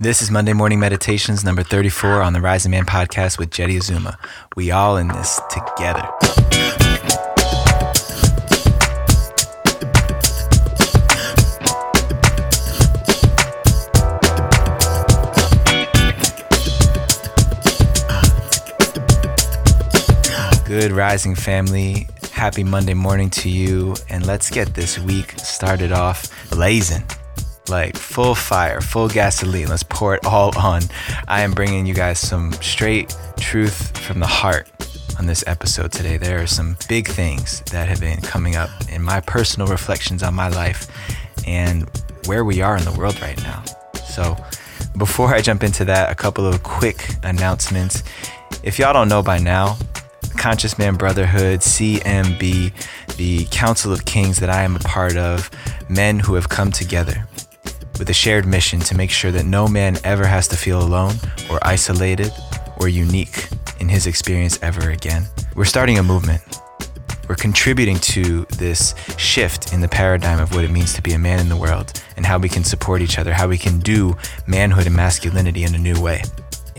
This is Monday Morning Meditations number 34 on the Rising Man podcast with Jedi Azuma. We all in this together. Good rising family. Happy Monday morning to you. And let's get this week started off blazing like full fire, full gasoline. Let's pour it all on. I am bringing you guys some straight truth from the heart on this episode today. There are some big things that have been coming up in my personal reflections on my life and where we are in the world right now. So, before I jump into that, a couple of quick announcements. If y'all don't know by now, Conscious Man Brotherhood, CMB, the Council of Kings that I am a part of, men who have come together with a shared mission to make sure that no man ever has to feel alone or isolated or unique in his experience ever again. We're starting a movement. We're contributing to this shift in the paradigm of what it means to be a man in the world and how we can support each other, how we can do manhood and masculinity in a new way.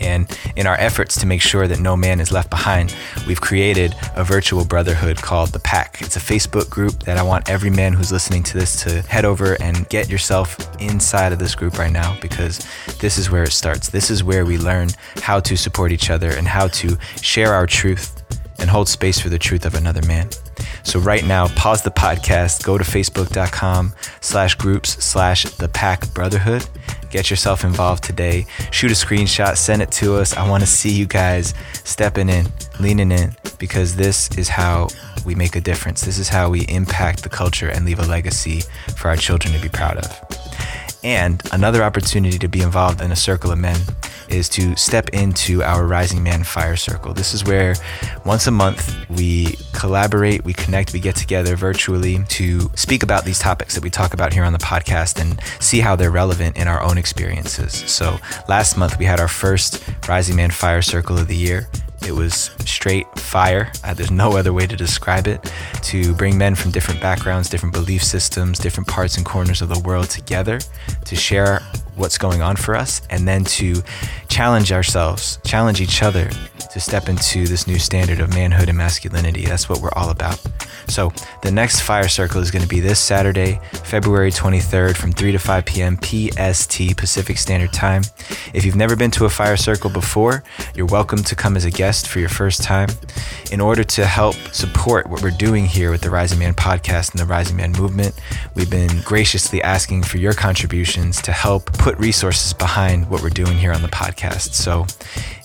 And in our efforts to make sure that no man is left behind, we've created a virtual brotherhood called The Pack. It's a Facebook group that I want every man who's listening to this to head over and get yourself inside of this group right now because this is where it starts. This is where we learn how to support each other and how to share our truth and hold space for the truth of another man. So right now, pause the podcast, go to facebook.com slash groups slash the pack brotherhood Get yourself involved today. Shoot a screenshot, send it to us. I want to see you guys stepping in, leaning in, because this is how we make a difference. This is how we impact the culture and leave a legacy for our children to be proud of. And another opportunity to be involved in a circle of men is to step into our Rising Man Fire Circle. This is where once a month we collaborate, we connect, we get together virtually to speak about these topics that we talk about here on the podcast and see how they're relevant in our own experiences. So last month we had our first Rising Man Fire Circle of the year. It was straight fire. Uh, there's no other way to describe it. To bring men from different backgrounds, different belief systems, different parts and corners of the world together to share what's going on for us, and then to challenge ourselves, challenge each other to step into this new standard of manhood and masculinity. That's what we're all about. So, the next fire circle is going to be this Saturday, February 23rd from 3 to 5 p.m. PST, Pacific Standard Time. If you've never been to a fire circle before, you're welcome to come as a guest for your first time. In order to help support what we're doing here with the Rising Man podcast and the Rising Man movement, we've been graciously asking for your contributions to help put resources behind what we're doing here on the podcast. So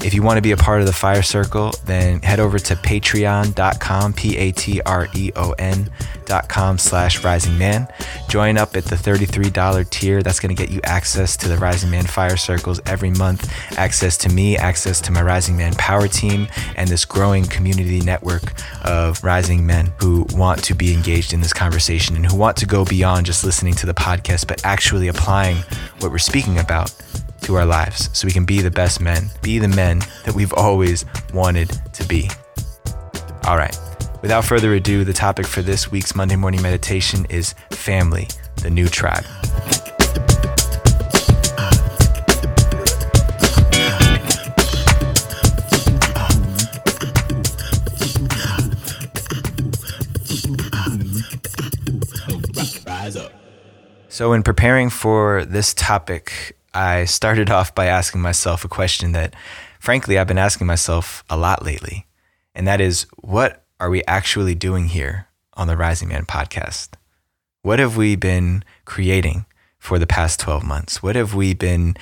if you want to be a part of the Fire Circle, then head over to patreon.com, P A T R E O N.com slash rising man. Join up at the $33 tier. That's going to get you access to the Rising Man Fire Circles every month, access to me, access to my Rising Man Power team, and this growing community network of rising men who want to be engaged in this conversation and who want to go beyond just listening to the podcast, but actually applying what we're speaking about to our lives so we can be the best men, be the men that we've always wanted to be. All right, without further ado, the topic for this week's Monday morning meditation is family, the new tribe. So, in preparing for this topic, I started off by asking myself a question that, frankly, I've been asking myself a lot lately. And that is, what are we actually doing here on the Rising Man podcast? What have we been creating for the past 12 months? What have we been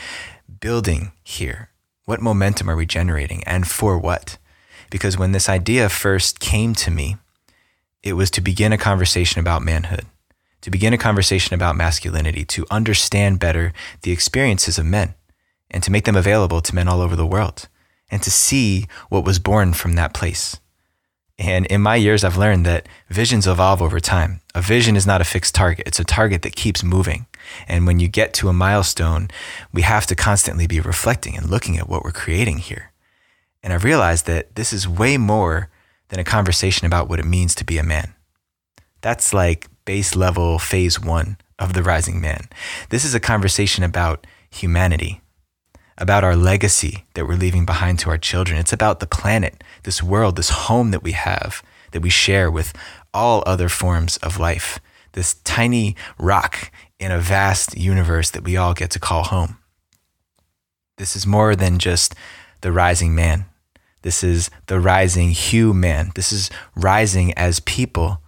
building here? What momentum are we generating and for what? Because when this idea first came to me, it was to begin a conversation about manhood to begin a conversation about masculinity, to understand better the experiences of men, and to make them available to men all over the world, and to see what was born from that place. And in my years, I've learned that visions evolve over time. A vision is not a fixed target, it's a target that keeps moving. And when you get to a milestone, we have to constantly be reflecting and looking at what we're creating here. And I've realized that this is way more than a conversation about what it means to be a man. That's like base level phase one of the rising man. This is a conversation about humanity, about our legacy that we're leaving behind to our children. It's about the planet, this world, this home that we have that we share with all other forms of life, this tiny rock in a vast universe that we all get to call home. This is more than just the rising man. This is the rising human. This is rising as people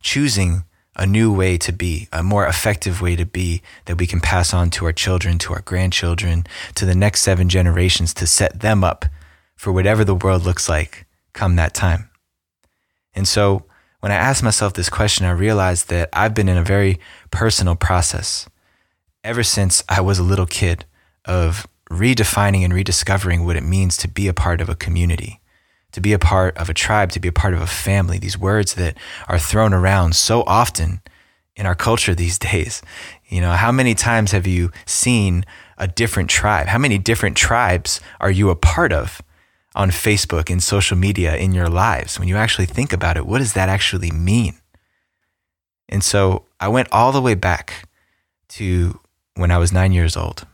choosing a new way to be, a more effective way to be that we can pass on to our children, to our grandchildren, to the next seven generations to set them up for whatever the world looks like come that time. And so when I asked myself this question, I realized that I've been in a very personal process ever since I was a little kid of redefining and rediscovering what it means to be a part of a community to be a part of a tribe, to be a part of a family, these words that are thrown around so often in our culture these days. You know, how many times have you seen a different tribe? How many different tribes are you a part of on Facebook, in social media, in your lives? When you actually think about it, what does that actually mean? And so I went all the way back to when I was nine years old.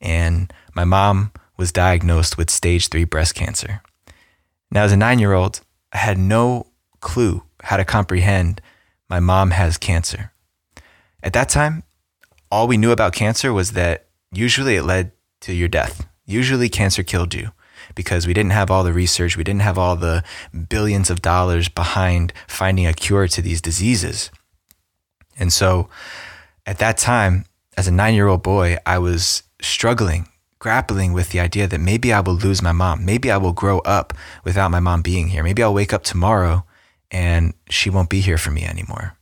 And my mom was diagnosed with stage three breast cancer. Now, as a nine year old, I had no clue how to comprehend my mom has cancer. At that time, all we knew about cancer was that usually it led to your death. Usually, cancer killed you because we didn't have all the research, we didn't have all the billions of dollars behind finding a cure to these diseases. And so, at that time, as a nine year old boy, I was struggling grappling with the idea that maybe I will lose my mom. Maybe I will grow up without my mom being here. Maybe I'll wake up tomorrow and she won't be here for me anymore.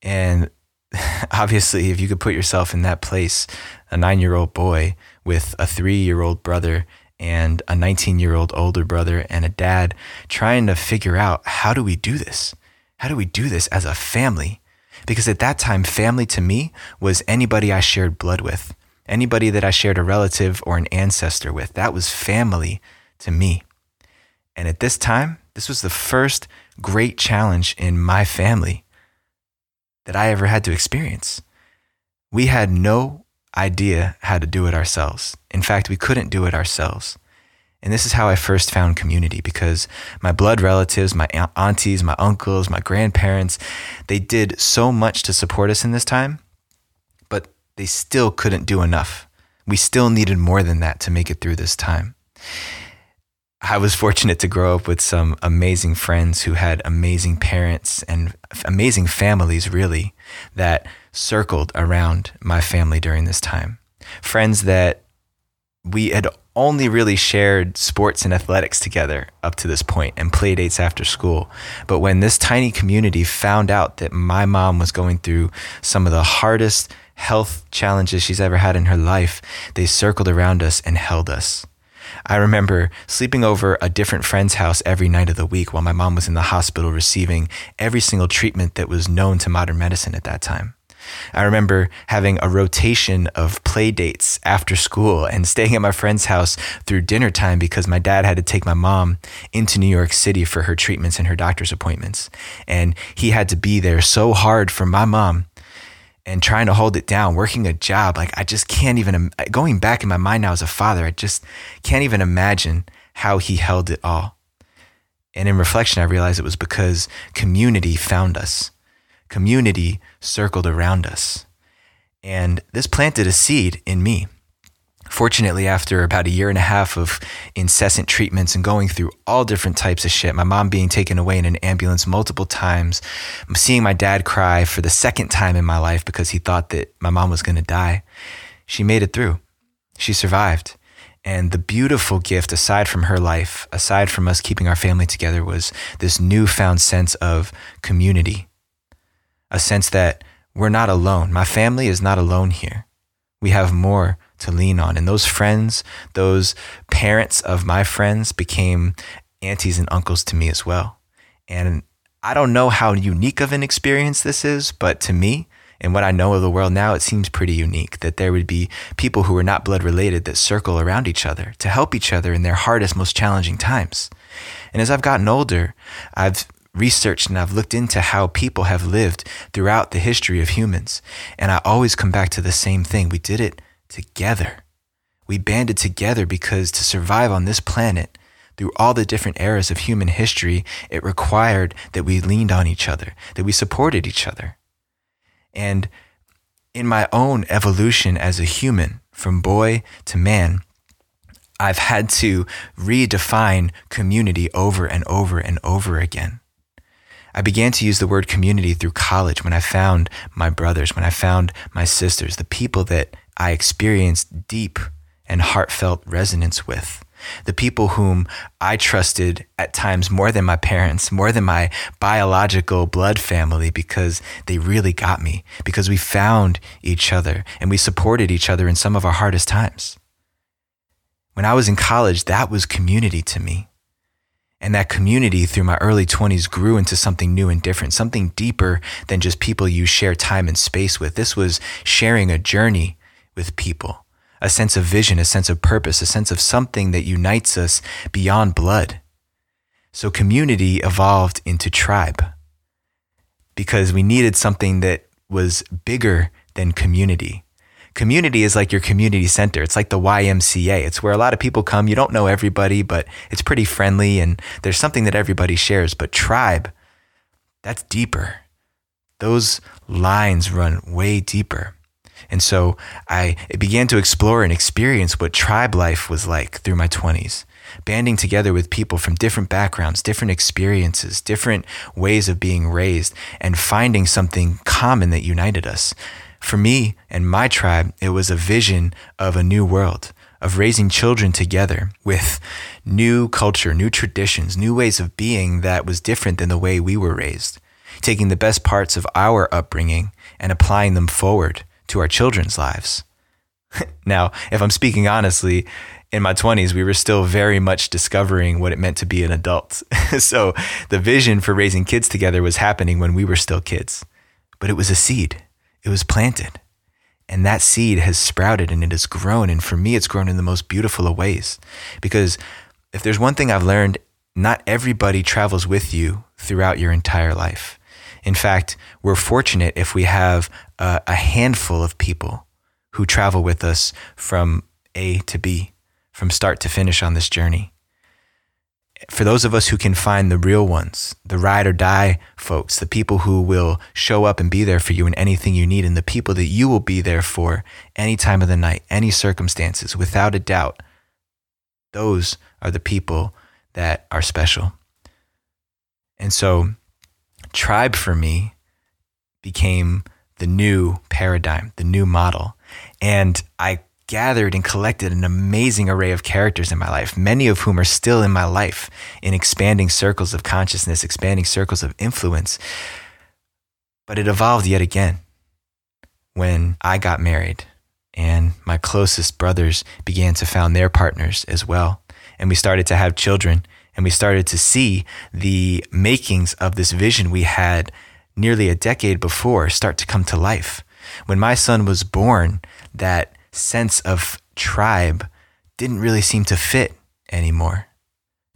And obviously, if you could put yourself in that place, a nine year old boy with a three year old brother and a 19 year old older brother and a dad trying to figure out how do we do this? How do we do this as a family? Because at that time, family to me was anybody I shared blood with anybody that I shared a relative or an ancestor with. That was family to me. And at this time, this was the first great challenge in my family that I ever had to experience. We had no idea how to do it ourselves. In fact, we couldn't do it ourselves. And this is how I first found community because my blood relatives, my aunties, my uncles, my grandparents, they did so much to support us in this time they still couldn't do enough. We still needed more than that to make it through this time. I was fortunate to grow up with some amazing friends who had amazing parents and amazing families, really, that circled around my family during this time. Friends that we had only really shared sports and athletics together up to this point and play dates after school. But when this tiny community found out that my mom was going through some of the hardest health challenges she's ever had in her life, they circled around us and held us. I remember sleeping over a different friend's house every night of the week while my mom was in the hospital receiving every single treatment that was known to modern medicine at that time. I remember having a rotation of play dates after school and staying at my friend's house through dinner time because my dad had to take my mom into New York City for her treatments and her doctor's appointments. And he had to be there so hard for my mom and trying to hold it down, working a job. Like, I just can't even, going back in my mind now as a father, I just can't even imagine how he held it all. And in reflection, I realized it was because community found us, community circled around us. And this planted a seed in me. Fortunately, after about a year and a half of incessant treatments and going through all different types of shit, my mom being taken away in an ambulance multiple times, seeing my dad cry for the second time in my life because he thought that my mom was going to die, she made it through. She survived. And the beautiful gift, aside from her life, aside from us keeping our family together, was this newfound sense of community. A sense that we're not alone. My family is not alone here. We have more to lean on. And those friends, those parents of my friends became aunties and uncles to me as well. And I don't know how unique of an experience this is, but to me, and what I know of the world now, it seems pretty unique that there would be people who are not blood related that circle around each other to help each other in their hardest, most challenging times. And as I've gotten older, I've researched and I've looked into how people have lived throughout the history of humans. And I always come back to the same thing. We did it together. We banded together because to survive on this planet, through all the different eras of human history, it required that we leaned on each other, that we supported each other. And in my own evolution as a human, from boy to man, I've had to redefine community over and over and over again. I began to use the word community through college when I found my brothers, when I found my sisters, the people that I experienced deep and heartfelt resonance with. The people whom I trusted at times more than my parents, more than my biological blood family, because they really got me, because we found each other and we supported each other in some of our hardest times. When I was in college, that was community to me. And that community through my early 20s grew into something new and different, something deeper than just people you share time and space with. This was sharing a journey with people, a sense of vision, a sense of purpose, a sense of something that unites us beyond blood. So community evolved into tribe because we needed something that was bigger than community community is like your community center. It's like the YMCA. It's where a lot of people come. You don't know everybody, but it's pretty friendly and there's something that everybody shares. But tribe, that's deeper. Those lines run way deeper. And so I began to explore and experience what tribe life was like through my 20s, banding together with people from different backgrounds, different experiences, different ways of being raised, and finding something common that united us. For me and my tribe, it was a vision of a new world, of raising children together with new culture, new traditions, new ways of being that was different than the way we were raised, taking the best parts of our upbringing and applying them forward to our children's lives. now, if I'm speaking honestly, in my 20s, we were still very much discovering what it meant to be an adult. so the vision for raising kids together was happening when we were still kids, but it was a seed it was planted. And that seed has sprouted and it has grown. And for me, it's grown in the most beautiful of ways. Because if there's one thing I've learned, not everybody travels with you throughout your entire life. In fact, we're fortunate if we have a, a handful of people who travel with us from A to B, from start to finish on this journey for those of us who can find the real ones, the ride or die folks, the people who will show up and be there for you in anything you need, and the people that you will be there for any time of the night, any circumstances, without a doubt, those are the people that are special. And so, tribe for me became the new paradigm, the new model. And I gathered and collected an amazing array of characters in my life, many of whom are still in my life in expanding circles of consciousness, expanding circles of influence. But it evolved yet again when I got married and my closest brothers began to found their partners as well. And we started to have children and we started to see the makings of this vision we had nearly a decade before start to come to life. When my son was born, that sense of tribe didn't really seem to fit anymore.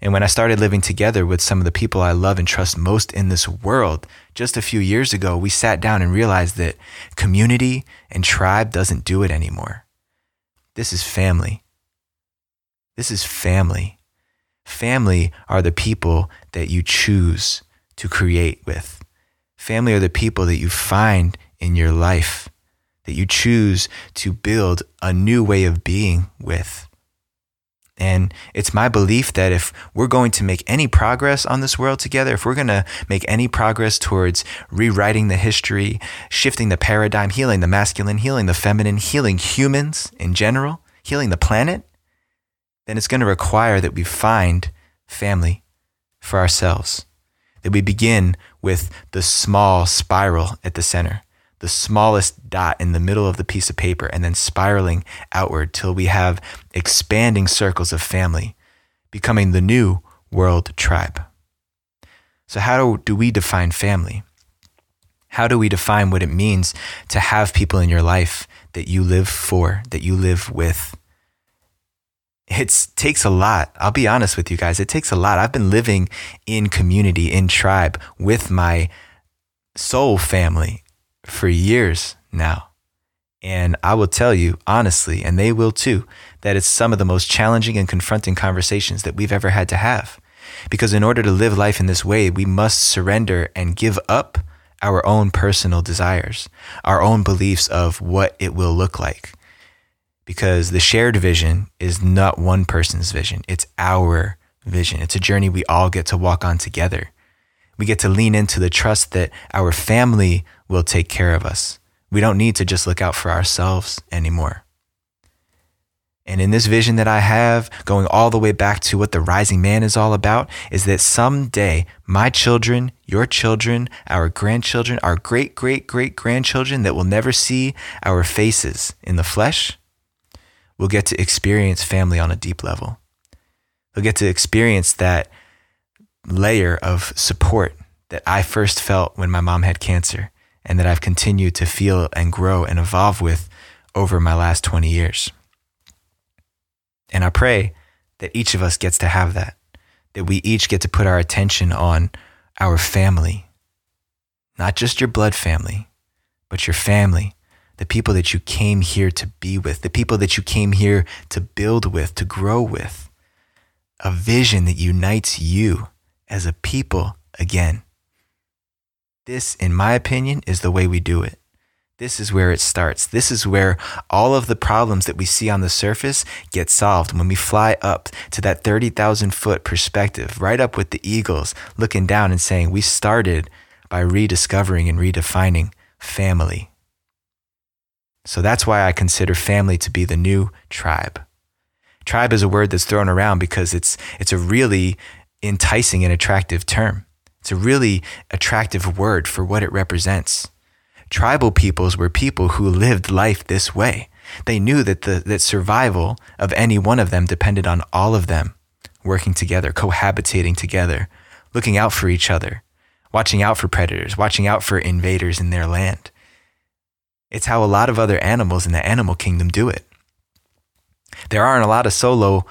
And when I started living together with some of the people I love and trust most in this world, just a few years ago, we sat down and realized that community and tribe doesn't do it anymore. This is family. This is family. Family are the people that you choose to create with. Family are the people that you find in your life that you choose to build a new way of being with. And it's my belief that if we're going to make any progress on this world together, if we're going to make any progress towards rewriting the history, shifting the paradigm, healing the masculine, healing the feminine, healing humans in general, healing the planet, then it's going to require that we find family for ourselves. That we begin with the small spiral at the center the smallest dot in the middle of the piece of paper and then spiraling outward till we have expanding circles of family, becoming the new world tribe. So, how do we define family? How do we define what it means to have people in your life that you live for, that you live with? It takes a lot. I'll be honest with you guys. It takes a lot. I've been living in community, in tribe with my soul family for years now. And I will tell you honestly, and they will too, that it's some of the most challenging and confronting conversations that we've ever had to have. Because in order to live life in this way, we must surrender and give up our own personal desires, our own beliefs of what it will look like. Because the shared vision is not one person's vision, it's our vision. It's a journey we all get to walk on together. We get to lean into the trust that our family will take care of us. We don't need to just look out for ourselves anymore. And in this vision that I have, going all the way back to what the rising man is all about, is that someday my children, your children, our grandchildren, our great, great, great grandchildren that will never see our faces in the flesh will get to experience family on a deep level. They'll get to experience that layer of support that I first felt when my mom had cancer and that I've continued to feel and grow and evolve with over my last 20 years. And I pray that each of us gets to have that, that we each get to put our attention on our family, not just your blood family, but your family, the people that you came here to be with, the people that you came here to build with, to grow with, a vision that unites you as a people again. This, in my opinion, is the way we do it. This is where it starts. This is where all of the problems that we see on the surface get solved when we fly up to that 30,000 foot perspective, right up with the eagles, looking down and saying, We started by rediscovering and redefining family. So that's why I consider family to be the new tribe. Tribe is a word that's thrown around because it's, it's a really enticing and attractive term. It's a really attractive word for what it represents. Tribal peoples were people who lived life this way. They knew that the that survival of any one of them depended on all of them working together, cohabitating together, looking out for each other, watching out for predators, watching out for invaders in their land. It's how a lot of other animals in the animal kingdom do it. There aren't a lot of solo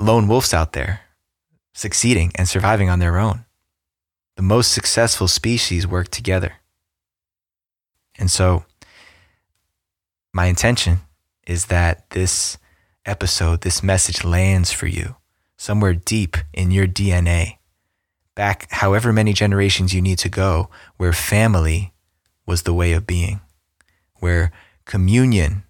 lone wolves out there succeeding and surviving on their own. The most successful species work together. And so, my intention is that this episode, this message lands for you somewhere deep in your DNA, back however many generations you need to go, where family was the way of being, where communion,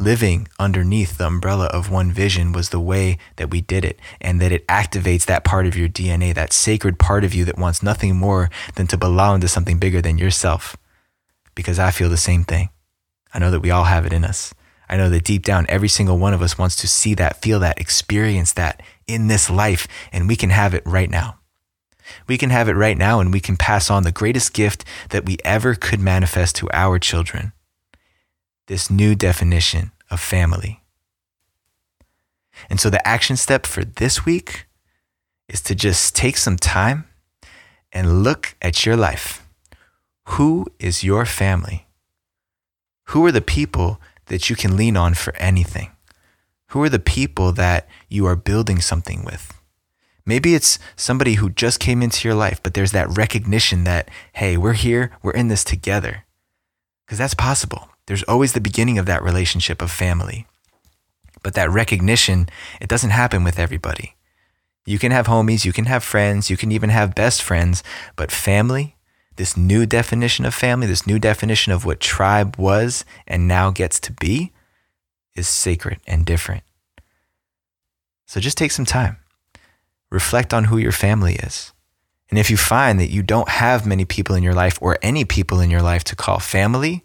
living underneath the umbrella of one vision, was the way that we did it, and that it activates that part of your DNA, that sacred part of you that wants nothing more than to belong to something bigger than yourself because I feel the same thing. I know that we all have it in us. I know that deep down, every single one of us wants to see that, feel that, experience that in this life, and we can have it right now. We can have it right now, and we can pass on the greatest gift that we ever could manifest to our children this new definition of family. And so, the action step for this week is to just take some time and look at your life who is your family? Who are the people that you can lean on for anything? Who are the people that you are building something with? Maybe it's somebody who just came into your life, but there's that recognition that, hey, we're here, we're in this together. Because that's possible. There's always the beginning of that relationship of family. But that recognition, it doesn't happen with everybody. You can have homies, you can have friends, you can even have best friends, but family, this new definition of family, this new definition of what tribe was and now gets to be, is sacred and different. So just take some time. Reflect on who your family is. And if you find that you don't have many people in your life or any people in your life to call family,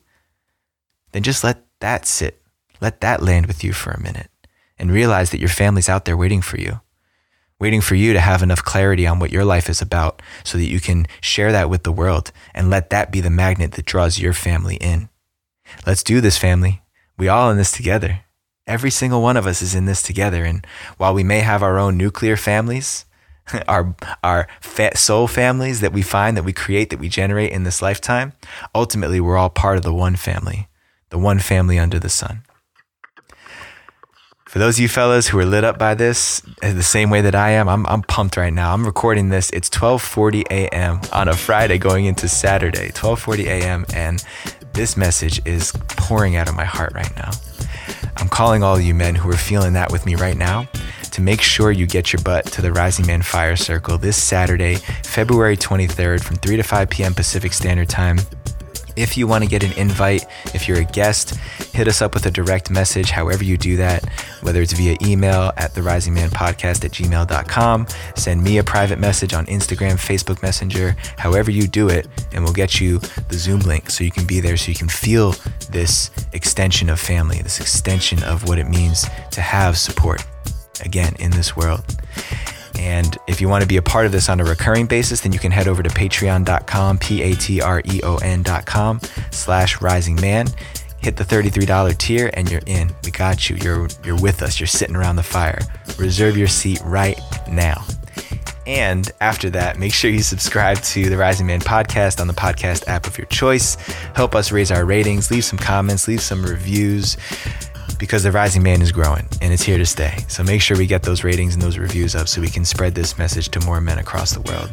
then just let that sit. Let that land with you for a minute and realize that your family's out there waiting for you waiting for you to have enough clarity on what your life is about so that you can share that with the world and let that be the magnet that draws your family in. Let's do this, family. We all in this together. Every single one of us is in this together. And while we may have our own nuclear families, our our soul families that we find that we create that we generate in this lifetime, ultimately we're all part of the one family, the one family under the sun. For those of you fellas who are lit up by this uh, the same way that I am, I'm, I'm pumped right now. I'm recording this. It's 12:40 a.m. on a Friday going into Saturday, 12:40 a.m. and This message is pouring out of my heart right now. I'm calling all you men who are feeling that with me right now to make sure you get your butt to the Rising Man Fire Circle this Saturday, February 23rd from 3 to 5 p.m. Pacific Standard Time. If you want to get an invite, if you're a guest, hit us up with a direct message, however you do that, whether it's via email at the rising man podcast at gmail.com, send me a private message on Instagram, Facebook Messenger, however you do it, and we'll get you the Zoom link so you can be there so you can feel this extension of family, this extension of what it means to have support again in this world. And if you want to be a part of this on a recurring basis, then you can head over to patreon.com, P-A-T-R-E-O-N.com slash rising man. Hit the $33 tier and you're in. We got you. You're you're with us. You're sitting around the fire. Reserve your seat right now. And after that, make sure you subscribe to the Rising Man podcast on the podcast app of your choice. Help us raise our ratings, leave some comments, leave some reviews because the Rising Man is growing and it's here to stay. So make sure we get those ratings and those reviews up so we can spread this message to more men across the world.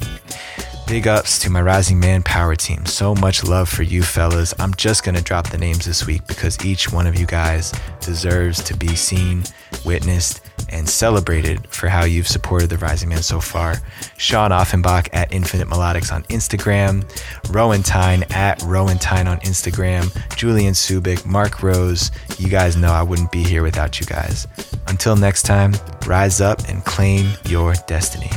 Big ups to my Rising Man Power Team. So much love for you fellas. I'm just going to drop the names this week because each one of you guys deserves to be seen, witnessed, and celebrated for how you've supported the Rising Man so far. Sean Offenbach at Infinite Melodics on Instagram, Rowan Tyne at Rowan Tyne on Instagram, Julian Subic, Mark Rose. You guys know I wouldn't be here without you guys. Until next time, rise up and claim your destiny.